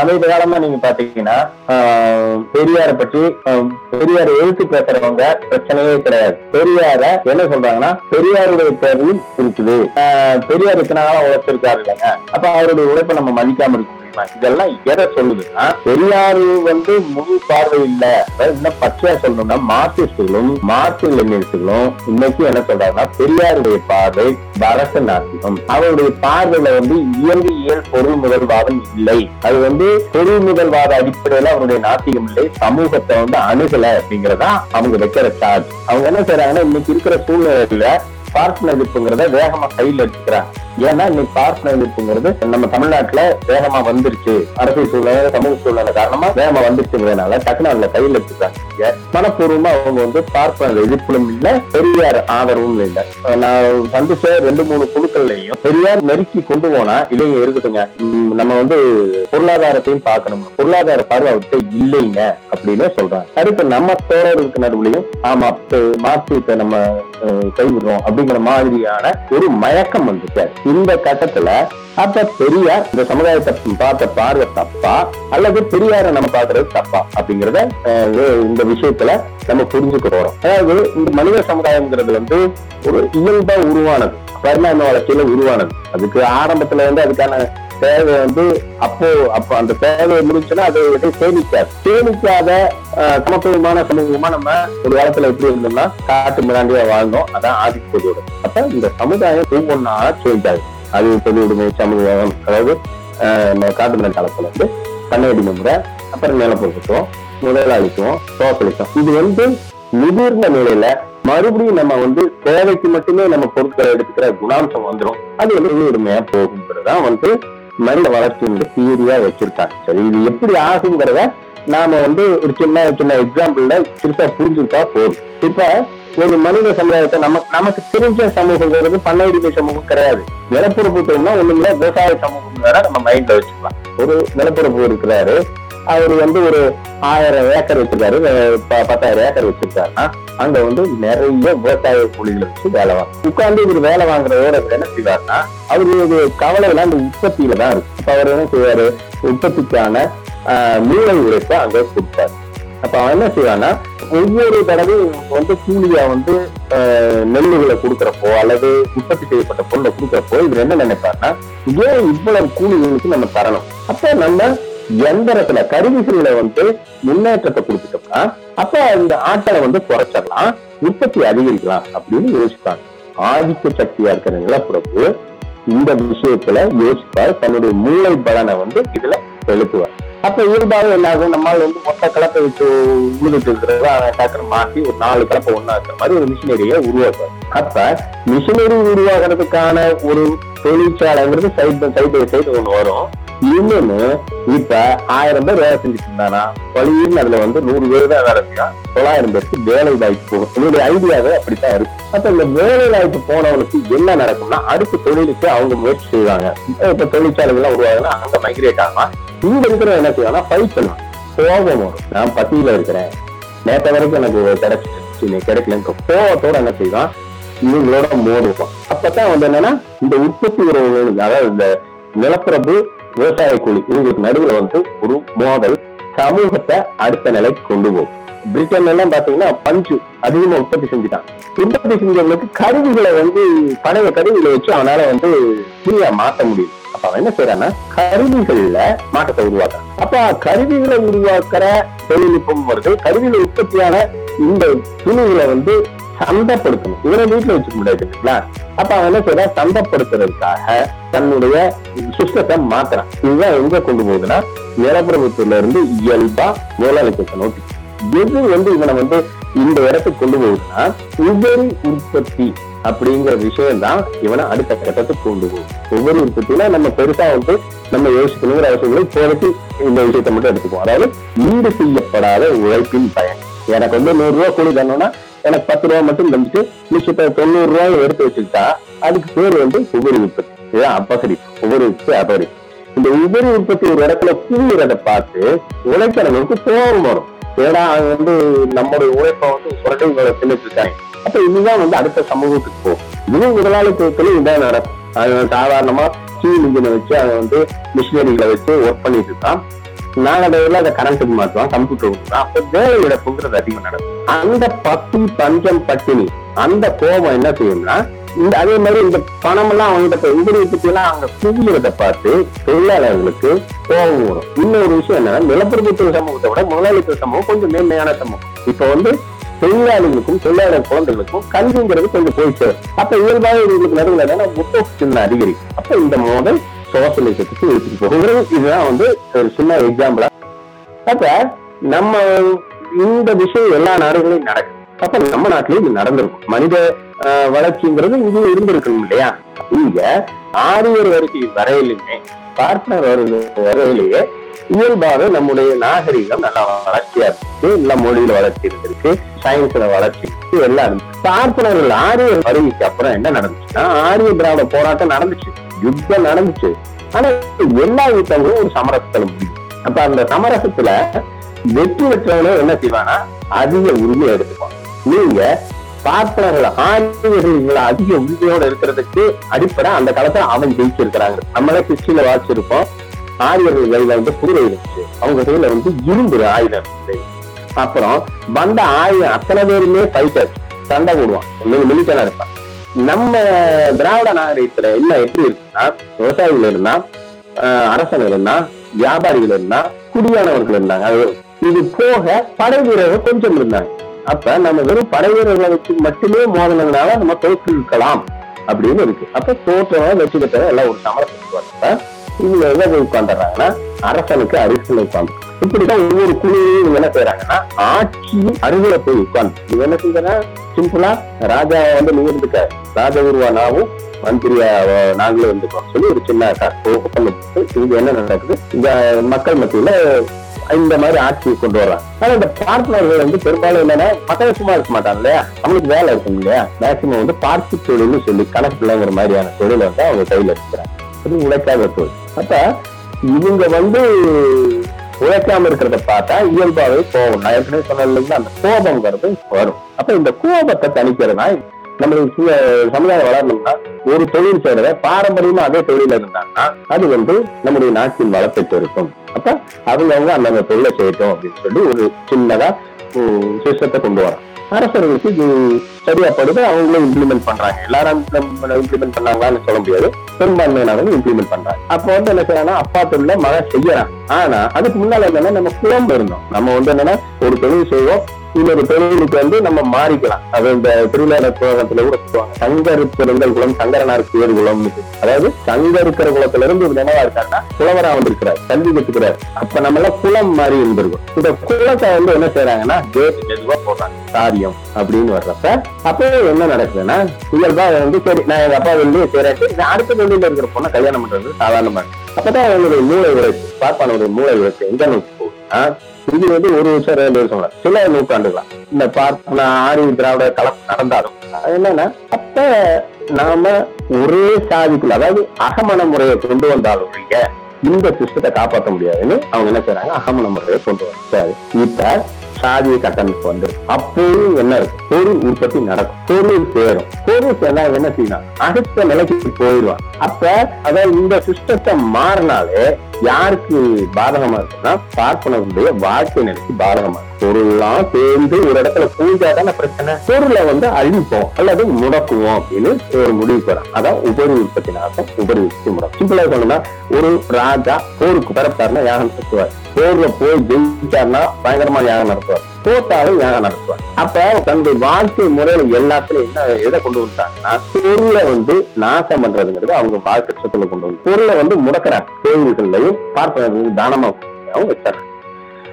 சமீப காலமா நீங்க பாத்தீங்கன்னா ஆஹ், பெரியாரை பற்றி ஆஹ், பெரியார் எழுத்து பேசுறவங்க பிரச்சனையே கிடையாது. பெரியார என்ன சொல்றாங்கன்னா பெரியாருடைய பேரையும் இருக்குது. ஆஹ், பெரியார் இத்தனை காலம் உழைச்சிருக்காரு இல்லைங்க. அப்ப அவருடைய உழைப்பை நம்ம மதிக்காம இருக்க முடியுமா இதெல்லாம் எதை சொல்லுதுன்னா பெரியார் வந்து முழு பார்வை இல்ல இன்னும் பச்சையா சொல்லணும்னா மார்க்சிஸ்டுகளும் மார்க்சிய லெனினிஸ்டுகளும் இன்னைக்கு என்ன சொல்றாங்கன்னா பெரியாருடைய பார்வை பரச நாசிகம் அவருடைய பார்வையில வந்து இயற்பியல் பொருள் முதல்வாதம் இல்லை. அது வந்து பொருள் முதல்வாத அடிப்படையில அவருடைய நாசிகம் இல்லை. சமூகத்தை வந்து அணுகல அப்படிங்கறதா அவங்க வைக்கிற சார்ஜ் அவங்க என்ன செய்யறாங்கன்னா இன்னைக்கு இருக்கிற சூழ்நிலையில பார்ப்பன எதிர்ப்புங்கிறத வேகமா கையில் எடுத்துக்கிறாங்க. ஏன்னா இன்னைக்கு பார்ப்பன எதிர்ப்புங்கிறது நம்ம தமிழ்நாட்டுல வேகமா வந்துருச்சு. அரசியல் சூழ்நிலை சமூக சூழ்நிலை காரணமா வேகமா வந்துருச்சுங்கிறதுனால டக்குனு அதுல கையில் எடுத்துக்கிறாங்க. மனப்பூர்வமா அவங்க வந்து பார்ப்பன எதிர்ப்பும் இல்ல பெரியார் ஆதரவும் இல்லை. நான் சந்திச்ச ரெண்டு மூணு குழுக்கள்லையும் பெரியார் நெருக்கி கொண்டு போனா இல்லைங்க இருக்கட்டுங்க நம்ம வந்து பொருளாதாரத்தையும் பார்க்கணும் பொருளாதார பார்வை அவர்கிட்ட இல்லைங்க அப்படின்னு சொல்றாங்க. அடுத்து நம்ம தோழர்களுக்கு நடுவுலையும் ஆமா இப்ப நம்ம கைவிடுறோம் அப்படின்னு அப்படிங்கிற மாதிரியான ஒரு மயக்கம் வந்துச்சு இந்த கட்டத்துல அப்ப பெரியார் இந்த சமுதாயத்தை பார்த்த பார்வை தப்பா? அல்லது பெரியாரை நம்ம பார்க்கறது தப்பா? அப்படிங்கறத இந்த விஷயத்துல நம்ம புரிஞ்சுக்கிறோம் அதாவது இந்த மனித சமுதாயம்ங்கிறது வந்து ஒரு இயல்பா உருவானது. பரிணாம வளர்ச்சியில உருவானது. அதுக்கு ஆரம்பத்துல வந்து அதுக்கான தேவை வந்து அப்போ அப்போ அந்த தேவையை முடிச்சுன்னா அதை வந்து சேமிக்காது. சேமிக்காத சமத்துவமான சமூகமா நம்ம ஒரு காலத்துல எப்படி இருந்தோம்னா காட்டு மிராண்டியா வாழ்ந்தோம். அதான் ஆதிக்கத்தோடு அப்ப இந்த சமுதாயம் ஒவ்வொன்றா சேஞ்ச் அது பொது சமூகம் அதாவது நம்ம காட்டு மிராண்டி காலத்துல வந்து கண்ணாடி முறை அப்புறம் நிலப்பொருத்துவம் முதலாளித்துவம் சோசலிசம் இது வந்து முதிர்ந்த நிலையில மறுபடியும் நம்ம வந்து தேவைக்கு மட்டுமே நம்ம பொருட்களை எடுத்துக்கிற குணாம்சம் வந்துடும் அது வந்து உரிமையா போகுங்கிறதான் வந்து மனித வளர்ச்சியினுடைய தியரியா வச்சிருக்காங்க. சரி இது எப்படி ஆகுங்கிறத நாம வந்து ஒரு சின்ன சின்ன எக்ஸாம்பிள்ல சிறுசா புரிஞ்சுக்கிட்டா போதும். இப்ப ஒரு மனித சமுதாயத்தை நம்ம நமக்கு தெரிஞ்ச சமூகங்கிறது பண்ணையடிமை சமூகம் கிடையாது. நிலப்பரப்புனா ஒண்ணுமில்ல விவசாய சமூகம் வேற நம்ம மைண்ட்ல வச்சுக்கலாம். ஒரு நிலப்பரப்பு இருக்கிறாரு. அவர் வந்து ஒரு ஆயிரம் ஏக்கர் வச்சிருக்காரு ப- பத்தாயிரம் ஏக்கர் வச்சிருக்காருன்னா அங்க வந்து நிறைய விவசாய கூலிகளை வச்சு வேலை வாங்க உட்கார்ந்து இவர் வேலை வாங்குறதோட இவர் என்ன செய்வாருன்னா அவருடைய கவலை எல்லாம் அந்த உற்பத்தியில தான் இருக்கு. அப்ப அவர் என்ன செய்வாரு? உற்பத்திக்கான மூளை உழைப்பை அங்க கொடுப்பாரு. அப்ப அவன் என்ன செய்வான்னா ஒவ்வொரு தடவையும் வந்து கூலியா வந்து நெல்லுகளை கொடுக்குறப்போ அல்லது உற்பத்தி செய்யப்பட்ட பொருளை கொடுக்குறப்போ இவர் என்ன நினைப்பாருன்னா ஏன் இவ்வளவு கூலிகளுக்கு நம்ம தரணும்? அப்ப நம்ம எந்திரத்துல கருவிகள்ல வந்து முன்னேற்றத்தை கொடுத்துட்டோம்னா அப்ப இந்த ஆற்றலை வந்து குறைச்சிடலாம் உற்பத்தி அதிகரிக்கலாம் அப்படின்னு யோசிப்பாங்க. ஆதிக்க சக்தியா இருக்கிற நிலப்பரப்பு இந்த விஷயத்துல யோசிப்பார். தன்னுடைய மூளை பலனை வந்து இதுல செலுத்துவார். அப்ப இயல்பாக என்ன ஆகும் நம்மால் வந்து மொத்த கலப்பை வச்சு உழுதுட்டு இருக்கிறத அவன் டக்குனு மாத்தி ஒரு நாலு கலப்பை ஒண்ணா இருக்கிற மாதிரி ஒரு மிஷினரியை உருவாக்குவார். அப்ப மிஷினரி உருவாக்குறதுக்கான ஒரு தொழிற்சாலைங்கிறது சைட் சைட் பை சைடு ஒண்ணு வரும். இன்னொன்னு இப்ப ஆயிரம் பேர் வேலை செஞ்சுட்டு இருந்தானா பழியில் அதுல வந்து நூறு பேர் தான் வேலை செய்யலாம் தொள்ளாயிரம் பேருக்கு வேலை வாய்ப்பு போகும். என்னுடைய ஐடியாவே அப்படித்தான் இருக்கு. அப்ப இந்த வேலை வாய்ப்பு போனவனுக்கு என்ன நடக்கும்னா அடுத்த தொழிலுக்கு அவங்க முயற்சி செய்வாங்க. இப்ப தொழிற்சாலைகள்லாம் உருவாகுதுன்னா அங்க மைக்ரேட் ஆகலாம். இங்க இருக்கிற என்ன செய்வாங்கன்னா ஃபைட் பண்ணுவாங்க கோபம் வரும். நான் பசியில இருக்கிறேன். நேற்று வரைக்கும் எனக்கு கிடைச்சிச்சு கிடைக்கலன்ற கோபத்தோட என்ன செய்வான்? இவங்களோட மோடுவான் அப்பதான் வந்து என்னன்னா இந்த உற்பத்தி உறவுகள் அதாவது இந்த நிலப்பரப்பு விவசாய கூலி இவங்களுக்கு நடுவுல வந்து ஒரு மோதல் சமூகத்தை அடுத்த நிலைக்கு கொண்டு போகும். பிரிட்டன் எல்லாம் பாத்தீங்கன்னா பஞ்சு அதிகமா உற்பத்தி செஞ்சுட்டான். உற்பத்தி செஞ்சவங்களுக்கு கருவிகளை வந்து பழைய கருவிகளை வச்சு அவனால வந்து ஃப்ரீயா மாத்த முடியும். அப்ப அவன் என்ன செய்யறான்னா கருவிகள்ல மாற்றத்தை உருவாக்குறான். அப்ப கருவிகளை உருவாக்குற தொழில்நுட்பம் வருது. கருவிகள் உற்பத்தியான இந்த துணிகளை வந்து சந்தப்படுத்தணும். இவரை வீட்டுல வச்சுக்க முடியாது இல்லைங்களா? அப்ப அவன் என்ன செய்யறான்? சந்தப்படுத்துறதுக்காக தன்னுடைய சுஷ்டத்தை மாத்துறான். இதுதான் எங்க கொண்டு போகுதுன்னா நிலப்பிரபுத்துவத்துல இருந்து இயல்பா முதலாளித்தத்தை நோக்கி. எது வந்து இவனை வந்து இந்த இடத்துக்கு கொண்டு போகுதுன்னா உபரி உற்பத்தி அப்படிங்கிற விஷயம் தான் இவனை அடுத்த கட்டத்துக்கு கொண்டு போகும் ஒவ்வொரு உற்பத்தியில நம்ம பெருசா வந்து நம்ம யோசிக்கணுங்கிற அவசியங்களை இப்போதைக்கு இந்த விஷயத்தை மட்டும் எடுத்துக்குவோம். அதாவது ஈடு செய்யப்படாத உழைப்பின் பயன். எனக்கு வந்து நூறு ரூபாய் கூலி தரணும்னா எனக்கு பத்து ரூபா மட்டும் தந்துட்டு மிச்சத்தை தொண்ணூறு ரூபாய் எடுத்து வச்சுக்கிட்டா அதுக்கு பேர் வந்து உபரி உற்பத்தி. இதுதான் அபகரிப்பு உபரி உற்பத்தி அபகரிப்பு இந்த உபரி உற்பத்தி ஒரு இடத்துல குவியறதை பார்த்து உழைக்கிறவங்களுக்கு கோபம் வரும். ஏன்னா அது வந்து நம்மளுடைய உழைப்பை வந்து சுரண்டை இவங்களை தின்னுட்டு இருக்காங்க அப்ப இதுதான் வந்து அடுத்த சமூகத்துக்கு போகும். இதுவும் முதலாளித்துவத்துல இதான் நடக்கும். அது சாதாரணமா கீழ் இன்ஜினை வச்சு அவன் வந்து மிஷினரிகளை வச்சு ஒர்க் பண்ணிட்டு இருக்கான். நாளடைவில் அதை கரண்ட்டுக்கு மாற்றுவோம் கம்ப்யூட்டர் அப்போ அப்ப வேலை இழப்புங்கிறது அதிகம் நடக்கும். அந்த பசி பஞ்சம் பட்டினி அந்த கோபம் என்ன செய்யும்னா இந்த அதே மாதிரி இந்த பணம் எல்லாம் அவங்ககிட்ட உபரி எல்லாம் அவங்க குவியறதை பார்த்து தொழிலாளர்களுக்கு கோபம் வரும். இன்னொரு விஷயம் என்னன்னா நிலப்பிரபுத்துவ சமூகத்தை விட முதலாளித்துவ சமூகம் கொஞ்சம் மேன்மையான சமூகம். இப்ப வந்து தொழிலாளிகளுக்கும் தொழிலாளர் குழந்தைகளுக்கும் கல்விங்கிறது கொஞ்சம் போயிட்டு அப்ப இயல்பாக இவங்களுக்கு நடுவில் என்னன்னா சின்ன அதிகரிக்கும். அப்ப இந்த மோதல் சோசியலிசத்துக்கு எடுத்துட்டு போகுங்கிறது இதுதான் வந்து ஒரு சின்ன எக்ஸாம்பிளா அப்ப நம்ம இந்த விஷயம் எல்லா நாடுகளையும் நடக்கும் அப்ப நம்ம நாட்டிலயும் இது நடந்திருக்கும். மனித வளர்ச்சிங்கிறது இங்க இருந்திருக்கணும் இல்லையா? இங்க ஆரியர் வரிசை வரையிலுமே பார்ட்னர் வரையிலேயே இயல்பாக நம்முடைய நாகரிகம் நல்லா வளர்ச்சியா இருக்கு. எல்லா மொழியில வளர்ச்சி இருந்திருக்கு. சயின்ஸ்ல வளர்ச்சி இருக்கு எல்லாம் பார்ப்பனர்கள் ஆரியர் வருகைக்கு அப்புறம் என்ன நடந்துச்சுன்னா ஆரிய திராவிட போராட்டம் நடந்துச்சு. யுத்தம் நடந்துச்சு. ஆனா எல்லா யுத்தங்களும் ஒரு சமரசத்துல முடியும் அப்ப அந்த சமரசத்துல வெற்றி பெற்றவனும் என்ன செய்வானா அதிக உரிமையை எடுத்துப்பான். நீங்க பார்ப்பனர்கள் ஆரியர்கள் அதிக உரிமையோட இருக்கிறதுக்கு அடிப்படை அந்த காலத்துல அவன் ஜெயிச்சிருக்கிறாங்க. நம்மளே கிறிஸ்டியில வாசிச்சிருப்போம் ஆரியர்கள் கையில வந்து குதிரை இருந்துச்சு. அவங்க கையில வந்து இரும்பு ஆயுதம் அப்புறம் வந்த ஆயுதம் அத்தனை பேருமே ஃபைட்டர் சண்டை போடுவான். மிலிட்டரா இருப்பான். நம்ம திராவிட நாகரிகத்துல என்ன எப்படி இருக்குன்னா விவசாயிகள் இருந்தா அரசன் இருந்தா வியாபாரிகள் இருந்தா குடியானவர்கள் இருந்தாங்க. அது இது போக படை வீரர்கள் கொஞ்சம் இருந்தாங்க. அப்ப நம்ம வெறும் படை வீரர்களை வச்சு மட்டுமே மோதனதுனால நம்ம தோற்றிருக்கலாம் அப்படின்னு இருக்கு. அப்ப தோற்றவங்க வெற்றி பெற்றவங்க எல்லாம் ஒரு சமரசத்துக்கு இவங்க என்ன போய் உட்காந்துறாங்கன்னா அரசனுக்கு அரிசனை உட்காந்து இப்படிதான் ஒவ்வொரு குழுவையும் இவங்க என்ன செய்யறாங்கன்னா ஆட்சியும் அருகில போய் உட்காந்து இவங்க என்ன செய்யறா சிம்பிளா ராஜா வந்து நீங்க இருந்துக்க ராஜகுருவா நாவும் மந்திரியா நாங்களே இருந்துக்கோம் சொல்லி ஒரு சின்ன ஒப்பந்தம் இங்க என்ன நடக்குது? இந்த மக்கள் மத்தியில இந்த மாதிரி ஆட்சியை கொண்டு வர்றாங்க. ஆனா இந்த பார்ட்னர்கள் வந்து பெரும்பாலும் என்னன்னா மக்கள் சும்மா இருக்க மாட்டாங்க இல்லையா? அவங்களுக்கு வேலை இருக்கும் இல்லையா? மேக்சிமம் வந்து பார்த்து தொழில்னு சொல்லி கணக்கு பிள்ளைங்கிற மாதிரியான தொழில் வந்து அவங்க கையில இருக்கிறாங்க அது உழைக்காத தொழில். அப்ப இவங்க வந்து உழைக்காம இருக்கிறத பார்த்தா இயல்பாவே கோபம். நான் ஏற்கனவே சொன்னதுல அந்த கோபங்கிறது வரும். அப்ப இந்த கோபத்தை தணிக்கிறதுனா நம்மளுக்கு சமுதாயம் வளரணும்னா ஒரு தொழில் செய்யறத பாரம்பரியமா அதே தொழில இருந்தாங்கன்னா அது வந்து நம்முடைய நாட்டின் வளத்தை பெருக்கும். அப்ப அவங்க அவங்க அந்தந்த தொழிலை செய்யட்டும் அப்படின்னு சொல்லி ஒரு சின்னதா சிஸ்டத்தை கொண்டு வரோம் அரசர்களுக்கு இது சரியாப்படுது அவங்களும் இம்ப்ளிமெண்ட் பண்றாங்க. எல்லாரும் இம்ப்ளிமெண்ட் பண்ணாங்களான்னு சொல்ல முடியாது. பெரும்பான்மையானவங்க இம்ப்ளிமெண்ட் பண்றாங்க. அப்ப வந்து என்ன செய்யறாங்கன்னா அப்பா தொழில மகன் செய்யறான் ஆனா அதுக்கு முன்னால என்னன்னா நம்ம குழம்பு இருந்தோம். நம்ம வந்து என்னன்னா ஒரு தொழில் செய்வோம். இன்னொரு தொழிலுக்கு வந்து நம்ம மாறிக்கலாம். அது இந்த திருவிழா புலகத்துல கூட சொல்லுவாங்க. சங்கர் பெருங்கல் குளம் சங்கரனார் பேர் குளம் அதாவது சங்க இருக்கிற குளத்துல இருந்து ஒரு நினைவா இருக்காருன்னா புலவரா வந்திருக்கிறார் கல்வி கத்துக்கிறார். அப்ப நம்ம எல்லாம் குளம் மாதிரி இருந்திருக்கும். இந்த குளத்தை வந்து என்ன செய்யறாங்கன்னா கேட் மெதுவா போடுறாங்க. காரியம் அப்படின்னு வர்றப்ப அப்போ என்ன நடக்குதுன்னா இயல்பா வந்து சரி நான் எங்க அப்பா வந்து செய்யறேன் நான் அடுத்த தொழில இருக்கிற பொண்ணை கல்யாணம் பண்றது சாதாரணமா இருக்கு. அப்பதான் அவங்களுடைய மூளை உழைப்பு பார்ப்பானுடைய மூளை உழைப்பு எங்க நோக்கி போகுதுன்னா இது வந்து ஒரு வருஷம் ரெண்டு வருஷம் சில நூற்றாண்டுகளா இந்த பார்ப்பன ஆரிய திராவிட கலப்பு நடந்தாலும். அது என்னன்னா அப்ப நாம ஒரே சாதிக்குள்ள அதாவது அகமண முறையை கொண்டு வந்தாலும் ஒழிய இந்த சிஸ்டத்தை காப்பாற்ற முடியாதுன்னு அவங்க என்ன செய்யறாங்க அகமண முறையை கொண்டு வந்தாரு இப்ப சாதிய கட்டமைப்பு வந்து அப்போதும் என்ன இருக்கும்? பொருள் உற்பத்தி நடக்கும். பொருள் சேரும். பொருள் சேர்ந்தா என்ன செய்யணும் அடுத்த நிலைக்கு போயிடுவான். அப்ப அதாவது இந்த சிஸ்டத்தை மாறினாலே யாருக்கு பாதகமா இருக்குன்னா பார்ப்பனருடைய வாழ்க்கை நிலைக்கு பாதகமா இருக்கும் பொருள்லாம் சேர்ந்து ஒரு இடத்துல பூஜாதான பிரச்சனை பொருளை வந்து அழிப்போம் அல்லது முடக்குவோம் அப்படின்னு ஒரு முடிவு பெறும் அதான் உபரி உற்பத்தி நாசம் உபரி உற்பத்தி முடக்கும் சிம்பிளா சொல்லணும்னா ஒரு ராஜா போருக்கு பிறப்பாருன்னா யாகம் நடத்துவார் போர்ல போய் ஜெயிச்சார்னா பயங்கரமா யாகம் நடத்துவார். தோத்தாலும் யாகம் நடத்துவார். அப்ப தன்னுடைய வாழ்க்கை முறையில எல்லாத்துலயும் என்ன எதை கொண்டு வந்துட்டாங்கன்னா பொருளை வந்து நாசம் பண்றதுங்கிறது அவங்க வாழ்க்கை சத்துல கொண்டு வந்து பொருளை வந்து முடக்கிறாங்க. கோயில்கள்லயும் பார்ப்பதற்கு தானமா அவங்க வச்சாங்க